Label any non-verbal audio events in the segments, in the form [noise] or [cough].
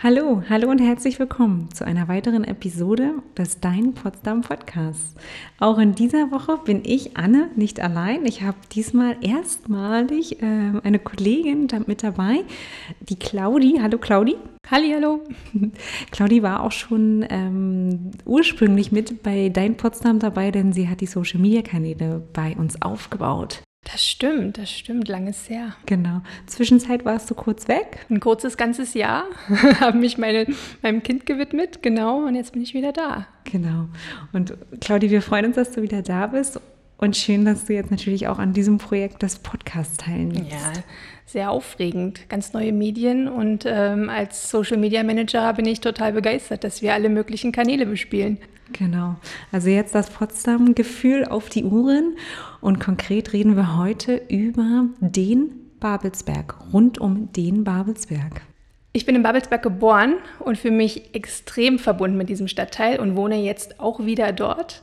Hallo, hallo und herzlich willkommen zu einer weiteren Episode des Dein Potsdam Podcasts. Auch in dieser Woche bin ich, Anne, nicht allein. Ich habe diesmal erstmalig äh, eine Kollegin mit dabei, die Claudi. Hallo Claudi. Halli, hallo. [laughs] Claudi war auch schon ähm, ursprünglich mit bei Dein Potsdam dabei, denn sie hat die Social Media Kanäle bei uns aufgebaut. Das stimmt, das stimmt, langes her. Genau. Zwischenzeit warst du kurz weg. Ein kurzes ganzes Jahr, [laughs] habe mich meine, meinem Kind gewidmet, genau, und jetzt bin ich wieder da. Genau. Und Claudi, wir freuen uns, dass du wieder da bist und schön, dass du jetzt natürlich auch an diesem Projekt des Podcasts teilnimmst. Ja, sehr aufregend. Ganz neue Medien und ähm, als Social Media Manager bin ich total begeistert, dass wir alle möglichen Kanäle bespielen. Genau. Also jetzt das Potsdam-Gefühl auf die Uhren. Und konkret reden wir heute über den Babelsberg, rund um den Babelsberg. Ich bin in Babelsberg geboren und fühle mich extrem verbunden mit diesem Stadtteil und wohne jetzt auch wieder dort.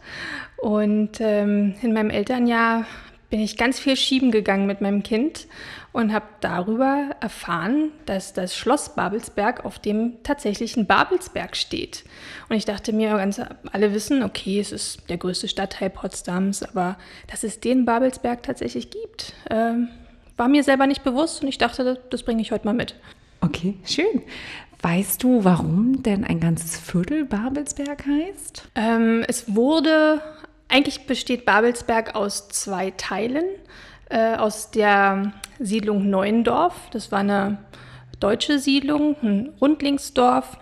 Und ähm, in meinem Elternjahr bin ich ganz viel schieben gegangen mit meinem Kind und habe darüber erfahren, dass das Schloss Babelsberg auf dem tatsächlichen Babelsberg steht. Und ich dachte mir, ganz alle wissen, okay, es ist der größte Stadtteil Potsdams, aber dass es den Babelsberg tatsächlich gibt, äh, war mir selber nicht bewusst und ich dachte, das, das bringe ich heute mal mit. Okay, schön. Weißt du, warum denn ein ganzes Viertel Babelsberg heißt? Ähm, es wurde, eigentlich besteht Babelsberg aus zwei Teilen. Äh, aus der Siedlung Neuendorf. Das war eine deutsche Siedlung, ein Rundlingsdorf.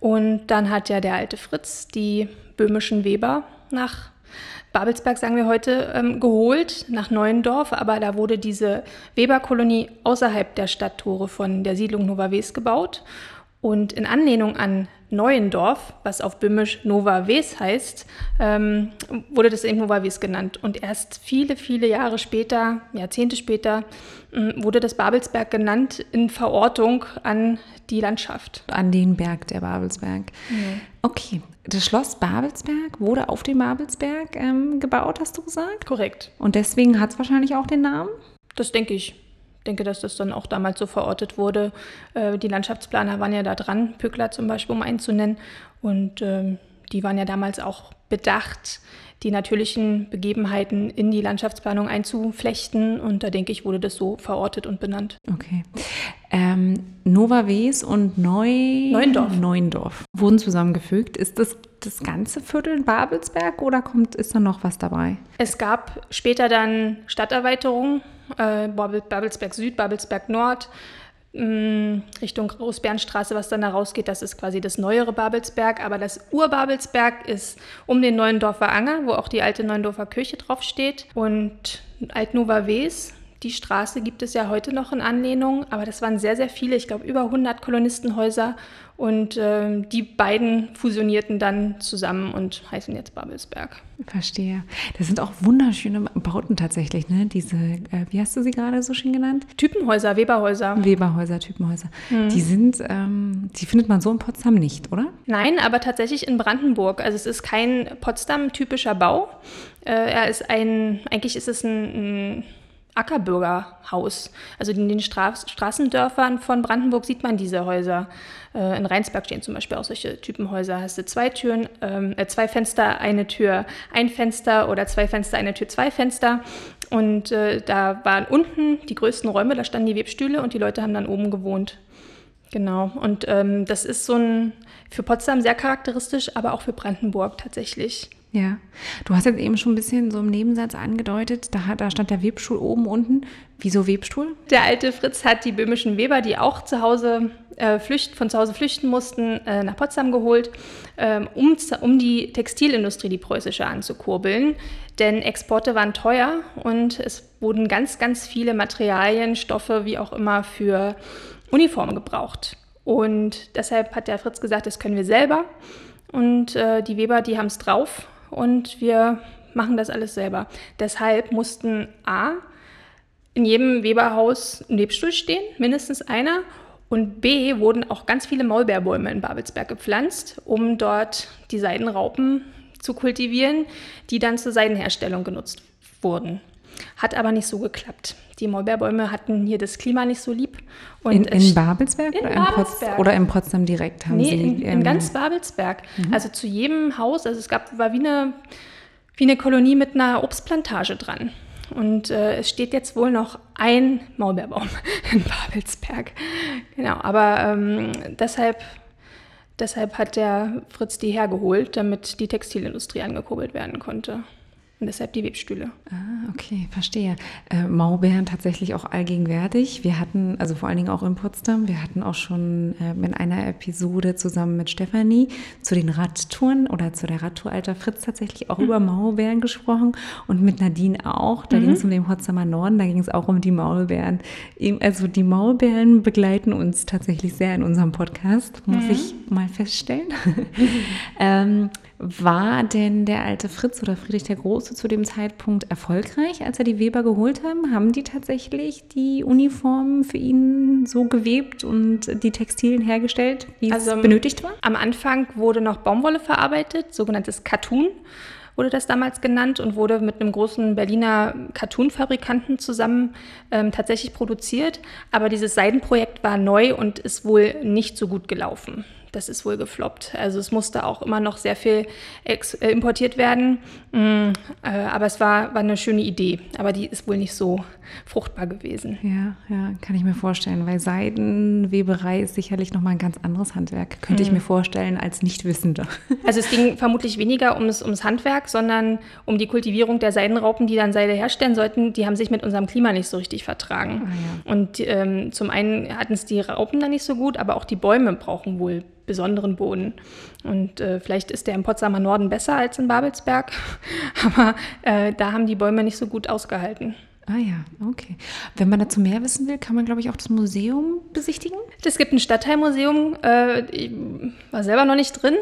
Und dann hat ja der alte Fritz die böhmischen Weber nach Babelsberg, sagen wir heute, ähm, geholt, nach Neuendorf. Aber da wurde diese Weberkolonie außerhalb der Stadttore von der Siedlung Nova Wes gebaut. Und in Anlehnung an Neuendorf, was auf Böhmisch Nova Wes heißt, ähm, wurde das eben Nova Wes genannt. Und erst viele, viele Jahre später, Jahrzehnte später, ähm, wurde das Babelsberg genannt in Verortung an die Landschaft. An den Berg der Babelsberg. Mhm. Okay, das Schloss Babelsberg wurde auf dem Babelsberg ähm, gebaut, hast du gesagt? Korrekt. Und deswegen hat es wahrscheinlich auch den Namen? Das denke ich denke, dass das dann auch damals so verortet wurde. Äh, die Landschaftsplaner waren ja da dran, Pückler zum Beispiel, um einen zu nennen. Und ähm, die waren ja damals auch bedacht, die natürlichen Begebenheiten in die Landschaftsplanung einzuflechten. Und da denke ich, wurde das so verortet und benannt. Okay. Ähm, Nova Wes und Neu Neuendorf. Neuendorf wurden zusammengefügt. Ist das das ganze Viertel in Babelsberg oder kommt, ist da noch was dabei? Es gab später dann Stadterweiterungen, äh, Babelsberg Süd, Babelsberg Nord, mm, Richtung Großbernstraße, was dann da rausgeht, das ist quasi das neuere Babelsberg. Aber das Urbabelsberg ist um den Neuendorfer Anger, wo auch die alte Neuendorfer Kirche draufsteht. Und Altnova Wes, die Straße gibt es ja heute noch in Anlehnung, aber das waren sehr, sehr viele, ich glaube über 100 Kolonistenhäuser und äh, die beiden fusionierten dann zusammen und heißen jetzt Babelsberg. Verstehe. Das sind auch wunderschöne Bauten tatsächlich, ne? Diese, äh, wie hast du sie gerade so schön genannt? Typenhäuser, Weberhäuser. Weberhäuser, Typenhäuser. Mhm. Die sind, ähm, die findet man so in Potsdam nicht, oder? Nein, aber tatsächlich in Brandenburg. Also es ist kein Potsdam-typischer Bau. Äh, er ist ein, eigentlich ist es ein, ein Ackerbürgerhaus. Also in den Stra Straßendörfern von Brandenburg sieht man diese Häuser. Äh, in Rheinsberg stehen zum Beispiel auch solche Typenhäuser. Hast du zwei Türen, ähm, äh, zwei Fenster, eine Tür, ein Fenster oder zwei Fenster, eine Tür, zwei Fenster. Und äh, da waren unten die größten Räume, da standen die Webstühle und die Leute haben dann oben gewohnt. Genau. Und ähm, das ist so ein für Potsdam sehr charakteristisch, aber auch für Brandenburg tatsächlich. Ja, du hast jetzt eben schon ein bisschen so im Nebensatz angedeutet, da, da stand der Webstuhl oben unten. Wieso Webstuhl? Der alte Fritz hat die böhmischen Weber, die auch zu Hause äh, flücht, von zu Hause flüchten mussten, äh, nach Potsdam geholt, äh, um, um die Textilindustrie, die preußische, anzukurbeln. Denn Exporte waren teuer und es wurden ganz, ganz viele Materialien, Stoffe, wie auch immer, für Uniformen gebraucht. Und deshalb hat der Fritz gesagt, das können wir selber. Und äh, die Weber, die haben es drauf und wir machen das alles selber. Deshalb mussten A, in jedem Weberhaus ein Webstuhl stehen, mindestens einer. Und B, wurden auch ganz viele Maulbeerbäume in Babelsberg gepflanzt, um dort die Seidenraupen zu kultivieren, die dann zur Seidenherstellung genutzt wurden. Hat aber nicht so geklappt. Die Maulbeerbäume hatten hier das Klima nicht so lieb. in, in Babelsberg, in oder, Babelsberg. In oder in Potsdam direkt haben nee, Sie? In, in ganz Babelsberg. Mhm. Also zu jedem Haus, also es gab, war wie eine, wie eine Kolonie mit einer Obstplantage dran. Und äh, es steht jetzt wohl noch ein Maulbeerbaum [laughs] in Babelsberg. Genau, aber ähm, deshalb, deshalb hat der Fritz die hergeholt, damit die Textilindustrie angekurbelt werden konnte. Und deshalb die Webstühle. Ah, okay, verstehe. Äh, Maulbeeren tatsächlich auch allgegenwärtig. Wir hatten, also vor allen Dingen auch in Potsdam, wir hatten auch schon äh, in einer Episode zusammen mit Stefanie zu den Radtouren oder zu der Radtour Alter Fritz tatsächlich auch mhm. über Maulbeeren gesprochen und mit Nadine auch. Da mhm. ging es um den Potsdamer Norden, da ging es auch um die Maulbeeren. Also die Maulbeeren begleiten uns tatsächlich sehr in unserem Podcast, muss mhm. ich mal feststellen. [laughs] ähm, war denn der alte Fritz oder Friedrich der Große zu dem Zeitpunkt erfolgreich, als er die Weber geholt haben? Haben die tatsächlich die Uniformen für ihn so gewebt und die Textilien hergestellt, wie also es benötigt war? Am Anfang wurde noch Baumwolle verarbeitet, sogenanntes Cartoon wurde das damals genannt und wurde mit einem großen Berliner Cartoon-Fabrikanten zusammen ähm, tatsächlich produziert. Aber dieses Seidenprojekt war neu und ist wohl nicht so gut gelaufen das ist wohl gefloppt. Also es musste auch immer noch sehr viel äh, importiert werden. Mm, äh, aber es war, war eine schöne Idee. Aber die ist wohl nicht so fruchtbar gewesen. Ja, ja, kann ich mir vorstellen. Weil Seidenweberei ist sicherlich nochmal ein ganz anderes Handwerk, könnte mhm. ich mir vorstellen, als Nichtwissender. [laughs] Also es ging vermutlich weniger ums, ums Handwerk, sondern um die Kultivierung der Seidenraupen, die dann Seide herstellen sollten. Die haben sich mit unserem Klima nicht so richtig vertragen. Ah, ja. Und ähm, zum einen hatten es die Raupen dann nicht so gut, aber auch die Bäume brauchen wohl besonderen Boden. Und äh, vielleicht ist der im Potsdamer Norden besser als in Babelsberg, [laughs] aber äh, da haben die Bäume nicht so gut ausgehalten. Ah ja, okay. Wenn man dazu mehr wissen will, kann man, glaube ich, auch das Museum besichtigen. Es gibt ein Stadtteilmuseum. Äh, ich war selber noch nicht drin.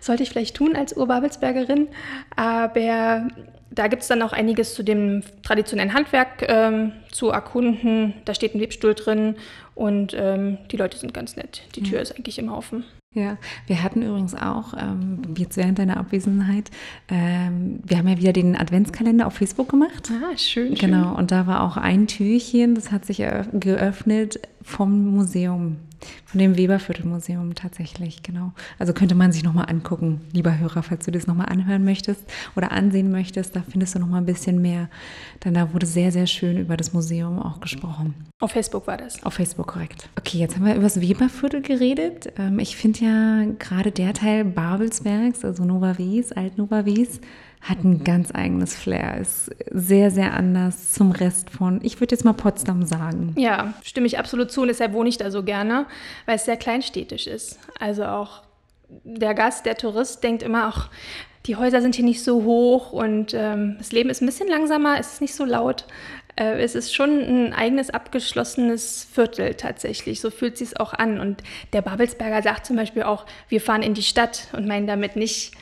Sollte ich vielleicht tun als Urbabelsbergerin. Aber da gibt es dann auch einiges zu dem traditionellen Handwerk ähm, zu erkunden. Da steht ein Webstuhl drin und ähm, die Leute sind ganz nett. Die Tür ja. ist eigentlich immer offen. Ja, wir hatten übrigens auch, ähm, jetzt während deiner Abwesenheit, ähm, wir haben ja wieder den Adventskalender auf Facebook gemacht. Ah, schön. Genau, schön. und da war auch ein Türchen, das hat sich geöffnet vom Museum. Von dem Weberviertelmuseum tatsächlich, genau. Also könnte man sich nochmal angucken, lieber Hörer, falls du das nochmal anhören möchtest oder ansehen möchtest, da findest du nochmal ein bisschen mehr. Denn da wurde sehr, sehr schön über das Museum auch gesprochen. Auf Facebook war das. Auf Facebook, korrekt. Okay, jetzt haben wir über das Weberviertel geredet. Ähm, ich finde ja gerade der Teil Babelsbergs, also Nova Wies, Alt Nova Wies, hat ein ganz eigenes Flair, ist sehr, sehr anders zum Rest von, ich würde jetzt mal Potsdam sagen. Ja, stimme ich absolut zu und deshalb wohne ich da so gerne, weil es sehr kleinstädtisch ist. Also auch der Gast, der Tourist denkt immer auch, die Häuser sind hier nicht so hoch und ähm, das Leben ist ein bisschen langsamer, es ist nicht so laut. Äh, es ist schon ein eigenes abgeschlossenes Viertel tatsächlich. So fühlt sich es auch an. Und der Babelsberger sagt zum Beispiel auch, wir fahren in die Stadt und meinen damit nicht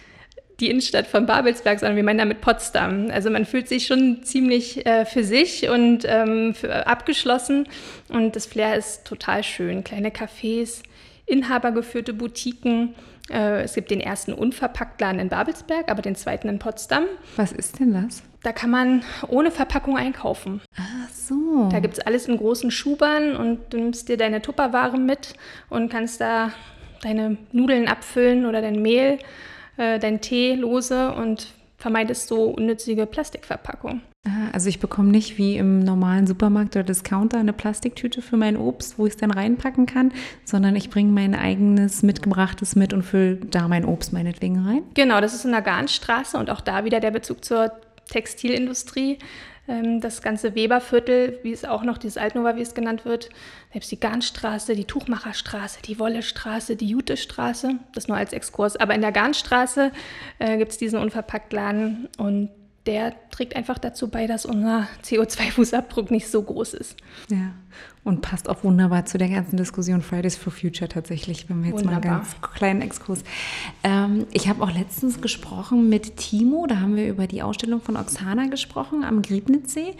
die Innenstadt von Babelsberg, sondern wir meinen damit Potsdam. Also man fühlt sich schon ziemlich äh, für sich und ähm, für, abgeschlossen und das Flair ist total schön. Kleine Cafés, inhabergeführte Boutiquen. Äh, es gibt den ersten Unverpacktladen in Babelsberg, aber den zweiten in Potsdam. Was ist denn das? Da kann man ohne Verpackung einkaufen. Ach so. Da gibt es alles in großen Schubern und du nimmst dir deine Tupperware mit und kannst da deine Nudeln abfüllen oder dein Mehl äh, deinen Tee lose und vermeidest so unnützige Plastikverpackungen. Also ich bekomme nicht wie im normalen Supermarkt oder Discounter eine Plastiktüte für mein Obst, wo ich es dann reinpacken kann, sondern ich bringe mein eigenes mitgebrachtes mit und fülle da mein Obst meinetwegen rein. Genau, das ist in der Garnstraße und auch da wieder der Bezug zur Textilindustrie. Ähm, das ganze Weberviertel, wie es auch noch dieses Altnova, wie es genannt wird, selbst die Garnstraße, die Tuchmacherstraße, die Wollestraße, die Jutestraße, das nur als Exkurs. Aber in der Garnstraße äh, gibt es diesen Unverpacktladen und der trägt einfach dazu bei, dass unser CO2-Fußabdruck nicht so groß ist. Ja, und passt auch wunderbar zu der ganzen Diskussion Fridays for Future tatsächlich, wenn wir jetzt wunderbar. mal einen ganz kleinen Exkurs. Ähm, ich habe auch letztens gesprochen mit Timo, da haben wir über die Ausstellung von Oksana gesprochen am Griebnitzsee,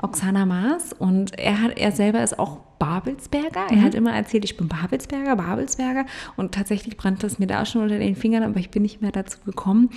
Oksana Maas. Und er, hat, er selber ist auch Babelsberger. Er mhm. hat immer erzählt, ich bin Babelsberger, Babelsberger. Und tatsächlich brannte es mir da schon unter den Fingern, aber ich bin nicht mehr dazu gekommen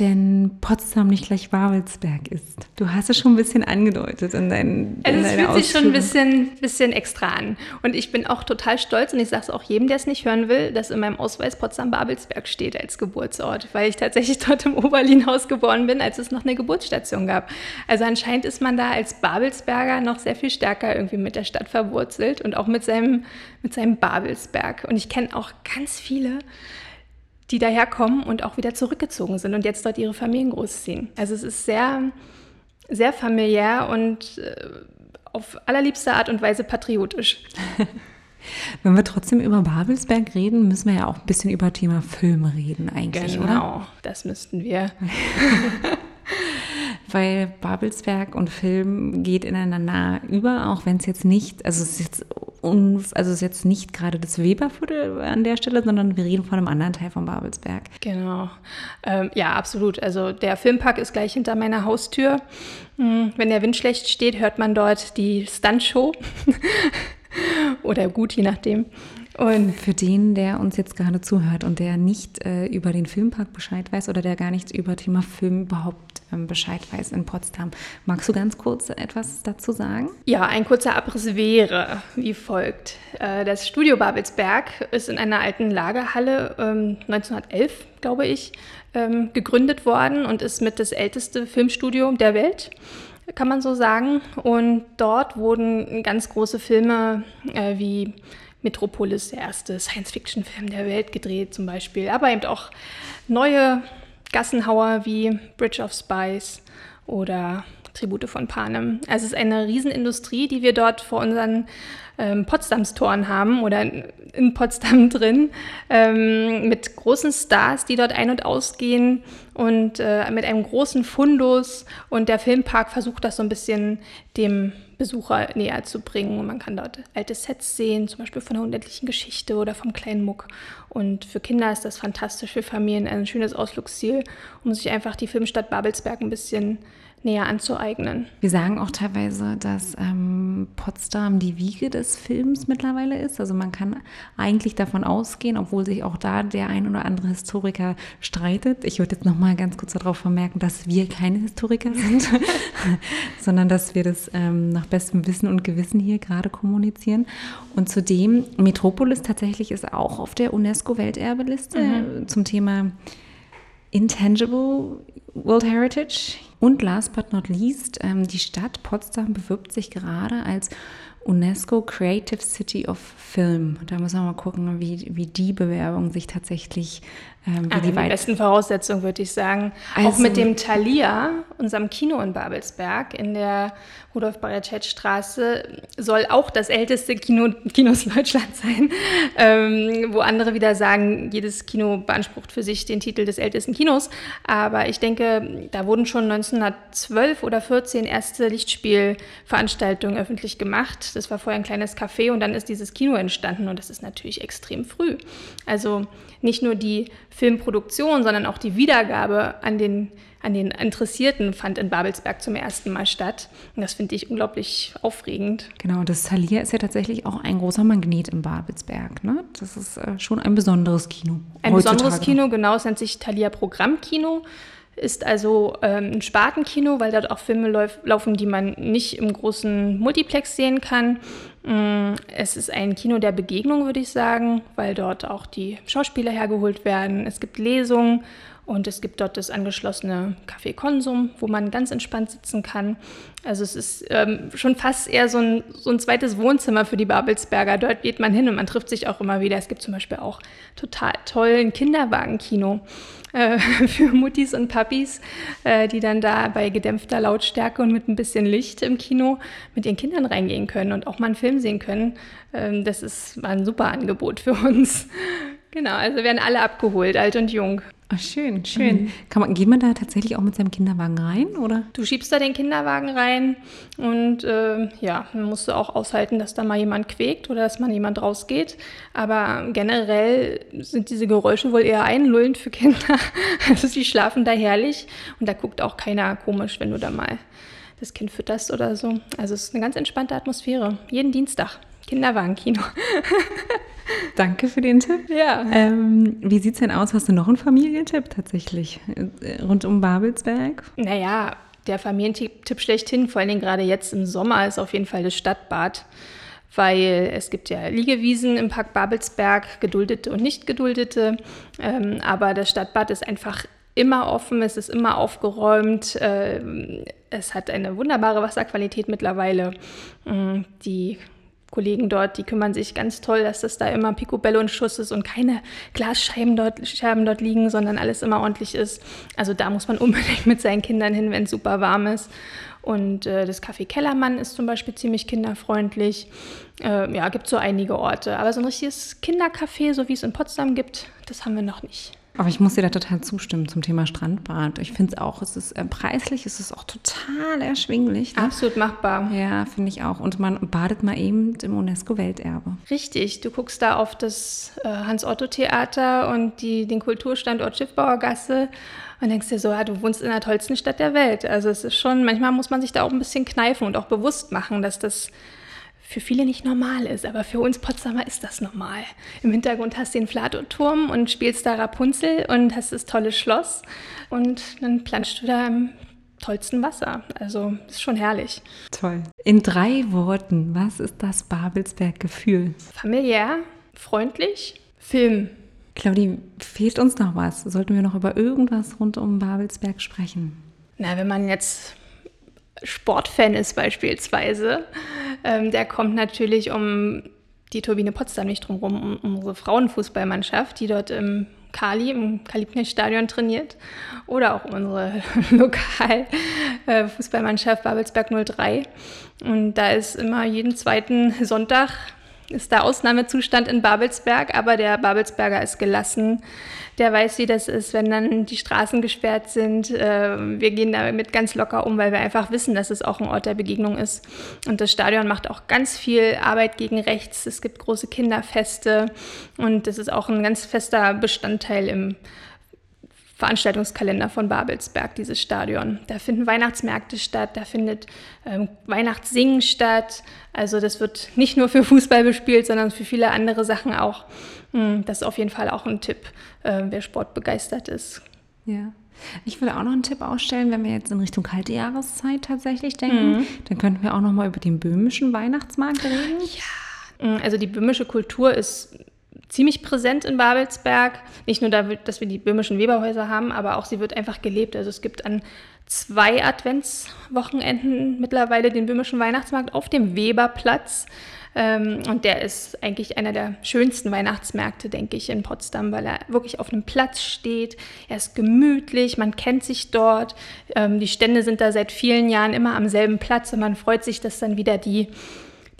denn Potsdam nicht gleich Babelsberg ist. Du hast es schon ein bisschen angedeutet in, deinen Also in es fühlt sich schon ein bisschen, bisschen extra an. Und ich bin auch total stolz und ich sage es auch jedem, der es nicht hören will, dass in meinem Ausweis Potsdam-Babelsberg steht als Geburtsort, weil ich tatsächlich [laughs] dort im Oberlinhaus geboren bin, als es noch eine Geburtsstation gab. Also anscheinend ist man da als Babelsberger noch sehr viel stärker irgendwie mit der Stadt verwurzelt und auch mit seinem, mit seinem Babelsberg. Und ich kenne auch ganz viele, die daherkommen und auch wieder zurückgezogen sind und jetzt dort ihre Familien großziehen. Also es ist sehr, sehr familiär und äh, auf allerliebste Art und Weise patriotisch. [laughs] Wenn wir trotzdem über Babelsberg reden, müssen wir ja auch ein bisschen über Thema Film reden eigentlich, oder? Genau, das müssten wir. [laughs] Weil Babelsberg und Film geht ineinander über, auch wenn es jetzt nicht, also es ist jetzt, also es ist jetzt nicht gerade das Weberviertel an der Stelle, sondern wir reden von einem anderen Teil von Babelsberg. Genau. Ähm, ja, absolut. Also der Filmpark ist gleich hinter meiner Haustür. Hm, Wenn der Wind schlecht steht, hört man dort die Stuntshow. [laughs] Oder gut, je nachdem. Und Für den, der uns jetzt gerade zuhört und der nicht äh, über den Filmpark Bescheid weiß oder der gar nichts über Thema Film überhaupt Bescheid weiß in Potsdam, magst du ganz kurz etwas dazu sagen? Ja, ein kurzer Abriss wäre wie folgt. Äh, Das Studio Babelsberg ist in einer alten Lagerhalle ähm, 1911, glaube ich, ähm, gegründet worden und ist mit das älteste Filmstudio der Welt, kann man so sagen. Und dort wurden ganz große Filme äh, wie Metropolis, der erste Science-Fiction-Film der Welt, gedreht zum Beispiel, aber eben auch neue Gassenhauer wie Bridge of Spies oder Tribute von Panem. Also es ist eine Riesenindustrie, die wir dort vor unseren ähm, Potsdamstoren haben oder in, in Potsdam [laughs] drin, ähm, mit großen Stars, die dort ein- und ausgehen und äh, mit einem großen Fundus. Und der Filmpark versucht das so ein bisschen dem Besucher näher zu bringen. Und man kann dort alte Sets sehen, zum Beispiel von der unendlichen Geschichte oder vom kleinen Muck. Und für Kinder ist das fantastisch, für Familien ein schönes Ausflugsziel, um sich einfach die Filmstadt Babelsberg ein bisschen näher anzueignen. Wir sagen auch teilweise, dass ähm, Potsdam die Wiege des Films mittlerweile ist. Also man kann eigentlich davon ausgehen, obwohl sich auch da der ein oder andere Historiker streitet. Ich würde jetzt noch mal ganz kurz darauf vermerken, dass wir keine Historiker sind, [laughs] sondern dass wir das ähm, nach bestem Wissen und Gewissen hier gerade kommunizieren. Und zudem, Metropolis tatsächlich ist auch auf der UNESCO-Welterbeliste zum Thema Intangible World Heritage. Und last but not least, ähm, die Stadt Potsdam bewirbt sich gerade als UNESCO Creative City of Film. Da müssen wir mal gucken, wie, wie die Bewerbung sich tatsächlich, ähm, wie Aber die weit besten Voraussetzungen, würde ich sagen. auch Also- mit dem Thalia, unserem Kino in Babelsberg, in der rudolf barretschett straße soll auch das älteste Kino Kinos Deutschlands sein. Ähm, wo andere wieder sagen, jedes Kino beansprucht für sich den Titel des ältesten Kinos. Aber ich denke, da wurden schon 1912 oder 14 erste Lichtspielveranstaltungen öffentlich gemacht. Das war vorher ein kleines Café und dann ist dieses Kino entstanden und das ist natürlich extrem früh. Also nicht nur die Filmproduktion, sondern auch die Wiedergabe an den, an den Interessierten fand in Babelsberg zum ersten Mal statt. Und das finde ich unglaublich aufregend. Genau, das Thalia ist ja tatsächlich auch ein großer Magnet in Babelsberg. Ne? Das ist äh, schon ein besonderes Kino. Ein besonderes heutzutage. Kino, genau, es nennt sich Thalia Programmkino. Ist also ähm, ein Spartenkino, weil dort auch Filme lauf, laufen, die man nicht im großen Multiplex sehen kann. Mm, Es ist ein Kino der Begegnung, würde ich sagen, weil dort auch die Schauspieler hergeholt werden. Es gibt Lesungen und es gibt dort das angeschlossene Café Konsum, wo man ganz entspannt sitzen kann. Also es ist ähm, schon fast eher so ein, so ein zweites Wohnzimmer für die Babelsberger. Dort geht man hin und man trifft sich auch immer wieder. Es gibt zum Beispiel auch total tollen Kinderwagenkino äh, [laughs] für Muttis und Papis, äh, die dann da bei gedämpfter Lautstärke und mit ein bisschen Licht im Kino mit ihren Kindern reingehen können und auch mal einen Film sehen können. Ähm, das ist, ein super Angebot für uns. [laughs] Genau, also werden alle abgeholt, alt und jung. Ach, schön, schön. Kann man, geht man da tatsächlich auch mit seinem Kinderwagen rein, oder? Du schiebst da den Kinderwagen rein und äh, ja, dann musst du auch aushalten, dass da mal jemand quäkt oder dass mal jemand rausgeht. Aber generell sind diese Geräusche wohl eher einlullend für Kinder. [laughs] Also sie schlafen da herrlich und da guckt auch keiner komisch, wenn du da mal das Kind fütterst oder so. Also es ist eine ganz entspannte Atmosphäre. Jeden Dienstag. Kinderwagenkino. [laughs] Danke für den Tipp. Ja. Ähm, wie sieht es denn aus? Hast du noch einen Familientipp tatsächlich äh, rund um Babelsberg? Naja, der Familientipp schlechthin, vor allen Dingen gerade jetzt im Sommer, ist auf jeden Fall das Stadtbad. Weil es gibt ja Liegewiesen im Park Babelsberg, geduldete und nicht geduldete. Ähm, aber das Stadtbad ist einfach immer offen, es ist immer aufgeräumt. Äh, es hat eine wunderbare Wasserqualität mittlerweile. Mm, die Kollegen dort, die kümmern sich ganz toll, dass das da immer Picobello und Schuss ist und keine Glasscheiben dort, Scherben dort liegen, sondern alles immer ordentlich ist. Also da muss man unbedingt mit seinen Kindern hin, wenn es super warm ist. Und äh, das Café Kellermann ist zum Beispiel ziemlich kinderfreundlich. Äh, ja, gibt so einige Orte. Aber so ein richtiges Kindercafé, so wie es in Potsdam gibt, das haben wir noch nicht. Aber ich muss dir da total zustimmen zum Thema Strandbad. Ich finde es auch, es ist äh, preislich, es ist auch total erschwinglich. Ne? Absolut machbar. Ja, finde ich auch. Und man badet mal eben im UNESCO-Welterbe. Richtig, du guckst da auf das äh, Hans-Otto-Theater und die, den Kulturstandort Schiffbauergasse und denkst dir so, ja, du wohnst in der tollsten Stadt der Welt. Also es ist schon, manchmal muss man sich da auch ein bisschen kneifen und auch bewusst machen, dass das für viele nicht normal ist, aber für uns Potsdamer ist das normal. Im Hintergrund hast du den Flatoturm und spielst da Rapunzel und hast das tolle Schloss und dann planschst du da im tollsten Wasser. Also ist schon herrlich. Toll. In drei Worten, was ist das Babelsberg-Gefühl? Familiär, freundlich, Film. Claudi, fehlt uns noch was? Sollten wir noch über irgendwas rund um Babelsberg sprechen? Na, wenn man jetzt Sportfan ist beispielsweise, ähm, der kommt natürlich um die Turbine Potsdam nicht drumherum, um unsere Frauenfußballmannschaft, die dort im Kali, im Kalibknecht-Stadion trainiert. Oder auch unsere [laughs] Lokalfußballmannschaft äh, Babelsberg 03. Und da ist immer jeden zweiten Sonntag ist da Ausnahmezustand in Babelsberg, aber der Babelsberger ist gelassen. Der weiß, wie das ist, wenn dann die Straßen gesperrt sind. Ähm, wir gehen damit ganz locker um, weil wir einfach wissen, dass es auch ein Ort der Begegnung ist. Und das Stadion macht auch ganz viel Arbeit gegen rechts. Es gibt große Kinderfeste und das ist auch ein ganz fester Bestandteil im Veranstaltungskalender von Babelsberg, dieses Stadion. Da finden Weihnachtsmärkte statt, da findet ähm, Weihnachtssingen statt. Also das wird nicht nur für Fußball bespielt, sondern für viele andere Sachen auch. Hm, das ist auf jeden Fall auch ein Tipp, äh, wer sportbegeistert ist. Ja. Ich würde auch noch einen Tipp ausstellen, wenn wir jetzt in Richtung kalte Jahreszeit tatsächlich denken, mhm. dann könnten wir auch noch mal über den böhmischen Weihnachtsmarkt reden. Ja, also die böhmische Kultur ist ziemlich präsent in Babelsberg. Nicht nur, dass wir die böhmischen Weberhäuser haben, aber auch sie wird einfach gelebt. Also es gibt an zwei Adventswochenenden mittlerweile den böhmischen Weihnachtsmarkt auf dem Weberplatz. Ähm, und der ist eigentlich einer der schönsten Weihnachtsmärkte, denke ich, in Potsdam, weil er wirklich auf einem Platz steht. Er ist gemütlich, man kennt sich dort. Ähm, die Stände sind da seit vielen Jahren immer am selben Platz und man freut sich, dass dann wieder die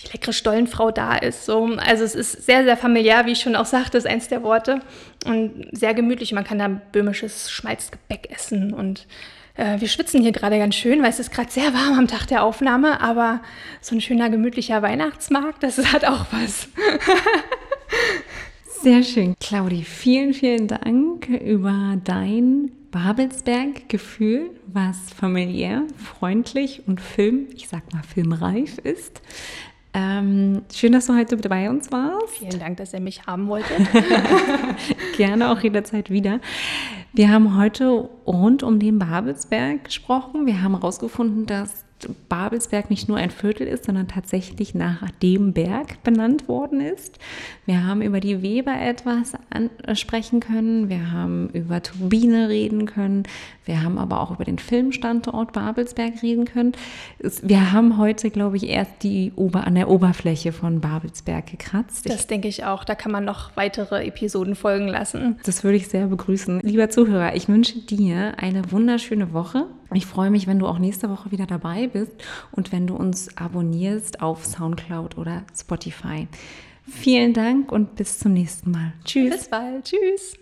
die leckere Stollenfrau da ist. So. Also es ist sehr, sehr familiär, wie ich schon auch sagte, ist eins der Worte. Und sehr gemütlich. Man kann da böhmisches Schmalzgebäck essen. Und äh, wir schwitzen hier gerade ganz schön, weil es ist gerade sehr warm am Tag der Aufnahme. Aber so ein schöner, gemütlicher Weihnachtsmarkt, das hat auch was. [laughs] sehr schön. Claudi, vielen, vielen Dank über dein Babelsberg-Gefühl, was familiär, freundlich und Film, ich sag mal filmreif ist. Ähm, schön, dass du heute bei uns warst. Vielen Dank, dass ihr mich haben wolltet. [laughs] Gerne auch jederzeit wieder. Wir haben heute rund um den Babelsberg gesprochen. Wir haben herausgefunden, dass Babelsberg nicht nur ein Viertel ist, sondern tatsächlich nach dem Berg benannt worden ist. Wir haben über die Weber etwas sprechen können, wir haben über Turbine reden können, wir haben aber auch über den Filmstandort Babelsberg reden können. Wir haben heute, glaube ich, erst die Ober an der Oberfläche von Babelsberg gekratzt. Das ich, denke ich auch. Da kann man noch weitere Episoden folgen lassen. Das würde ich sehr begrüßen. Lieber Zuhörer, ich wünsche dir eine wunderschöne Woche. Ich freue mich, wenn du auch nächste Woche wieder dabei bist und wenn du uns abonnierst auf SoundCloud oder Spotify. Vielen Dank und bis zum nächsten Mal. Tschüss. Bis bald. Tschüss.